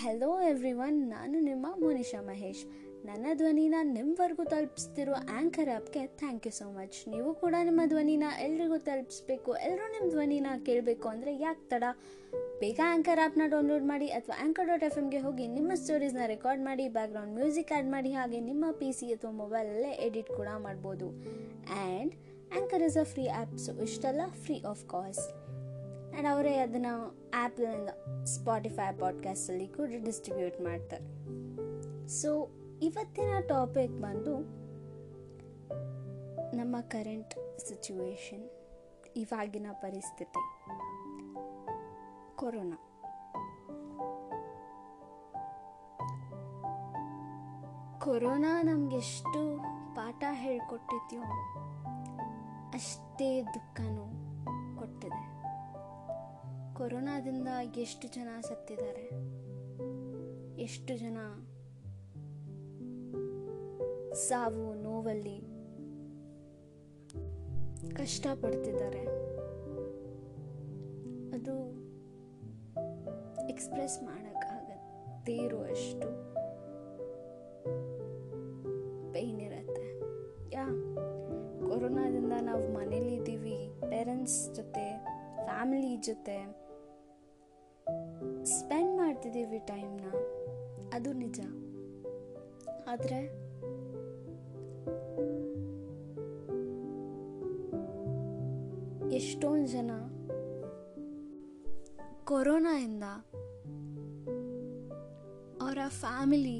Hello everyone ನಾನು ನಿಮ್ಮ ಮೋನಿಶಾ ಮಹೇಶ್. ನನ್ನ ಧ್ವನಿನ ನಿಮ್ಮವರೆಗೂ ತಲುಪಿಸ್ತಿರೋ ಆ್ಯಂಕರ್ ಆ್ಯಪ್ಗೆ ಥ್ಯಾಂಕ್ ಯು ಸೋ ಮಚ್ ನೀವು ಕೂಡ ನಿಮ್ಮ ಧ್ವನಿನ ಎಲ್ರಿಗೂ ತಲುಪಿಸ್ಬೇಕು. ಎಲ್ಲರೂ ನಿಮ್ಮ ಧ್ವನಿನ ಕೇಳಬೇಕು ಅಂದರೆ ಯಾಕೆ ತಡ? ಬೇಗ ಆ್ಯಂಕರ್ ಆ್ಯಪ್ನ ಡೌನ್ಲೋಡ್ ಮಾಡಿ ಅಥವಾ ಆ್ಯಂಕರ್ ಡಾಟ್ ಎಫ್ ಎಮ್ಗೆ ಹೋಗಿ ನಿಮ್ಮ ಸ್ಟೋರೀಸ್ನ ರೆಕಾರ್ಡ್ ಮಾಡಿ ಬ್ಯಾಕ್ಗ್ರೌಂಡ್ ಮ್ಯೂಸಿಕ್ ಆ್ಯಡ್ ಮಾಡಿ, ಹಾಗೆ ನಿಮ್ಮ ಪಿ ಸಿ ಅಥವಾ ಮೊಬೈಲಲ್ಲೇ ಎಡಿಟ್ ಕೂಡ ಮಾಡ್ಬೋದು. And anchor is a free app so ಇಷ್ಟೆಲ್ಲ ಫ್ರೀ ಆಫ್ ಕಾಸ್ಟ್ ಆ್ಯಂಡ್ ಅವರೇ ಅದನ್ನು ಆ್ಯಪ್ನಿಂದ ಸ್ಪಾಟಿಫೈ ಪಾಡ್ಕಾಸ್ಟಲ್ಲಿ ಕೂಡ ಡಿಸ್ಟ್ರಿಬ್ಯೂಟ್ ಮಾಡ್ತಾರೆ. ಸೊ ಇವತ್ತಿನ ಟಾಪಿಕ್ ಬಂದು ನಮ್ಮ ಕರೆಂಟ್ ಸಿಚುವೇಶನ್ ಇವಾಗಿನ ಪರಿಸ್ಥಿತಿ, ಕೊರೋನಾ. ಕೊರೋನಾ ನಮಗೆಷ್ಟು ಪಾಠ ಹೇಳ್ಕೊಟ್ಟಿದ್ಯೋ ಅಷ್ಟೇ ದುಃಖನೂ. ಕೊರೋನಾದಿಂದ ಎಷ್ಟು ಜನ ಸತ್ತಿದ್ದಾರೆ? ಎಷ್ಟು ಜನ ಸಾವು ನೋವಲ್ಲಿ ಕಷ್ಟಪಡ್ತಿದ್ದಾರೆ? ಅದು ಎಕ್ಸ್ಪ್ರೆಸ್ ಮಾಡೋಕ್ಕಾಗದೇ ಇರುವಷ್ಟು ಪೈನ್ ಇರುತ್ತೆ. ಯಾ, ಕೊರೋನಾದಿಂದ ನಾವು ಮನೇಲಿದ್ದೀವಿ ಪೇರೆಂಟ್ಸ್ ಜೊತೆ ಫ್ಯಾಮಿಲಿ ಜೊತೆ ಮಾಡ್ತಿದ್ದೀವಿ ಟೈಮ್ನ. ಅದು ನಿಜ. ಆದರೆ ಎಷ್ಟೊಂದು ಜನ ಕೊರೋನಾಯಿಂದ ಅವರ ಫ್ಯಾಮಿಲಿ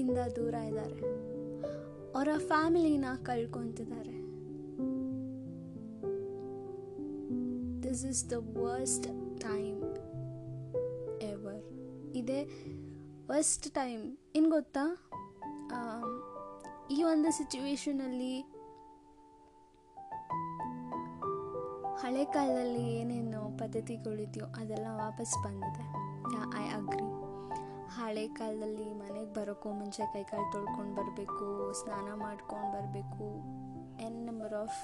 ಇಂದ ದೂರ ಇದ್ದಾರೆ. ಅವರ ಫ್ಯಾಮಿಲಿನ ಕಳ್ಕೊತಿದ್ದಾರೆ. This is the worst time ಇದೇ. ಫಸ್ಟ್ ಟೈಮ್ ಏನು ಗೊತ್ತಾ? ಈ ಒಂದು ಸಿಚುವೇಶನಲ್ಲಿ ಹಳೆ ಕಾಲದಲ್ಲಿ ಏನೇನು ಪದ್ಧತಿಗಳಿದೆಯೋ ಅದೆಲ್ಲ ವಾಪಸ್ ಬಂದಿದೆ. ಐ ಅಗ್ರಿ ಹಳೆ ಕಾಲದಲ್ಲಿ ಮನೆಗೆ ಬರೋಕ್ಕೂ ಮುಂಚೆ ಕೈಕಾಲು ತೊಳ್ಕೊಂಡು ಬರಬೇಕು, ಸ್ನಾನ ಮಾಡ್ಕೊಂಡು ಬರಬೇಕು. N number of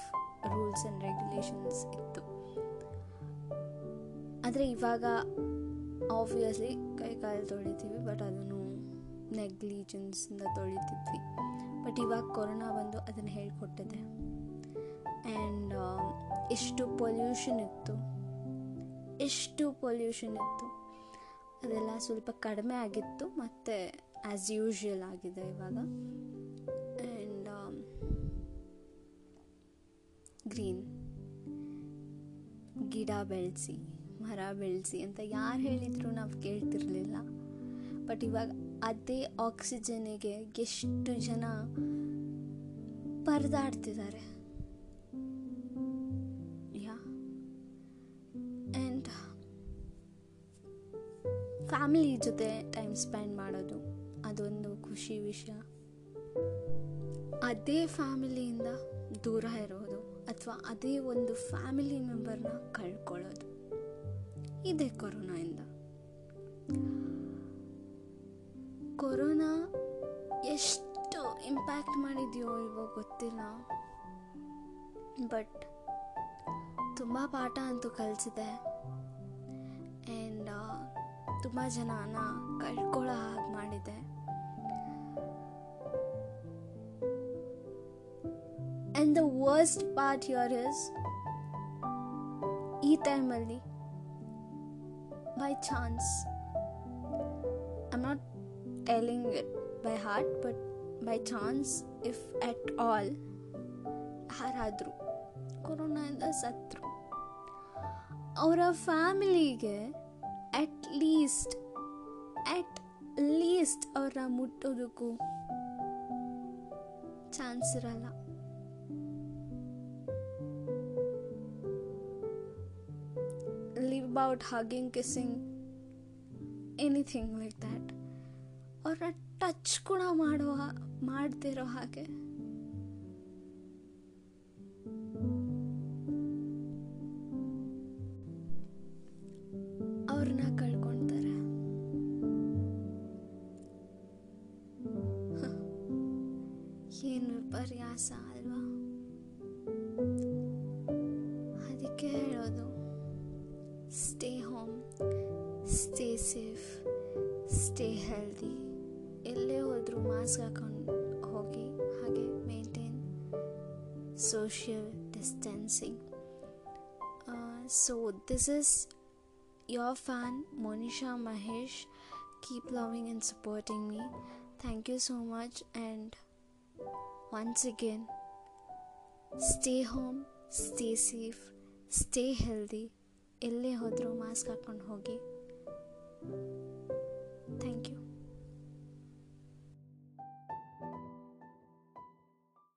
rules and regulations ಇತ್ತು. ಆದರೆ ಇವಾಗ ಆಬ್ವಿಯಸ್ಲಿ ಕೈಕಾಲು ತೊಳಿತೀವಿ ಬಟ್ ಅದನ್ನು ನೆಗ್ಲಿಜೆನ್ಸಿಂದ ತೊಳಿತಿದ್ವಿ. ಬಟ್ ಇವಾಗ ಕೊರೋನಾ ಬಂದು ಅದನ್ನು ಹೇಳ್ಕೊಟ್ಟಿದೆ. ಆ್ಯಂಡ್ ಎಷ್ಟು ಪೊಲ್ಯೂಷನ್ ಇತ್ತು, ಎಷ್ಟು ಪೊಲ್ಯೂಷನ್ ಇತ್ತು, ಅದೆಲ್ಲ ಸ್ವಲ್ಪ ಕಡಿಮೆ ಆಗಿತ್ತು, ಮತ್ತು ಆ್ಯಸ್ ಯೂಶ್ವಲ್ ಆಗಿದೆ ಇವಾಗ. ಆ್ಯಂಡ್ ಗ್ರೀನ್ ಗಿಡ ಬೆಳೆಸಿ. ಮರ ಬೆಳೆಸಿ ಅಂತ ಯಾರು ಹೇಳಿದ್ರು ನಾವು ಕೇಳ್ತಿರ್ಲಿಲ್ಲ. ಬಟ್ ಇವಾಗ ಅದೇ ಆಕ್ಸಿಜನಿಗೆ ಎಷ್ಟು ಜನ ಪರದಾಡ್ತಿದ್ದಾರೆ. ಯಾ? ಆ್ಯಂಡ್ ಫ್ಯಾಮಿಲಿ ಜೊತೆ ಟೈಮ್ ಸ್ಪೆಂಡ್ ಮಾಡೋದು ಅದೊಂದು ಖುಷಿ ವಿಷಯ. ಅದೇ ಫ್ಯಾಮಿಲಿಯಿಂದ ದೂರ ಇರೋದು ಅಥವಾ ಅದೇ ಒಂದು ಫ್ಯಾಮಿಲಿ ಮೆಂಬರ್ನ ಕಳ್ಕೊಳ್ಳೋದು. ಇದೆ ಇಂದ ಕೊರೋನಾ ಎಷ್ಟು ಇಂಪ್ಯಾಕ್ಟ್ ಮಾಡಿದೆಯೋ ಇಲ್ವೋ ಗೊತ್ತಿಲ್ಲ. ಬಟ್ ತುಂಬ ಪಾಠ ಅಂತೂ ಕಲಿಸಿದೆ. ಆ್ಯಂಡ್ ತುಂಬ ಜನನ ಕಳ್ಕೊಳ್ಳೋ ಹಾಗೆ ಮಾಡಿದೆ. And the worst part your is ಈ ಟೈಮಲ್ಲಿ by chance I'm not telling it by heart but by chance if at all ಯಾರಾದರೂ ಕೊರೋನಾಯಿಂದ ಸತ್ರು ಅವರ ಫ್ಯಾಮಿಲಿಗೆ ಅಟ್ ಲೀಸ್ಟ್ ಅಟ್ ಲೀಸ್ಟ್ ಅವ್ರನ್ನ ಮುಟ್ಟೋದಕ್ಕೂ ಚಾನ್ಸ್ ಇರಲ್ಲ Leave about hugging kissing anything like that ಅವ್ರನ್ನ touch ಕೂಡ ಮಾಡುವ ಮಾಡ್ತಿರೋ ಹಾಗೆ ಅವ್ರನ್ನ ಕಳ್ಕೊಳ್ತಾರೆ ಹ. ಏನು ವಿಪರ್ಯಾಸ ಅಲ್ವಾ ಅದಕ್ಕೆ ಹೇಳೋದು stay home stay safe stay healthy ಎಲ್ಲೇ ಹೋದರೂ ಮಾಸ್ಕ್ ಹಾಕೊಂಡು ಹೋಗಿ ಹಾಗೆ maintain social distancing so this is your fan Monisha Mahesh. Keep loving and supporting me. Thank you so much. And once again, stay home, stay safe, stay healthy. ಎಲ್ಲೇ ಹೋದರೂ mask ಹಾಕ್ಕೊಂಡು ಹೋಗಿ.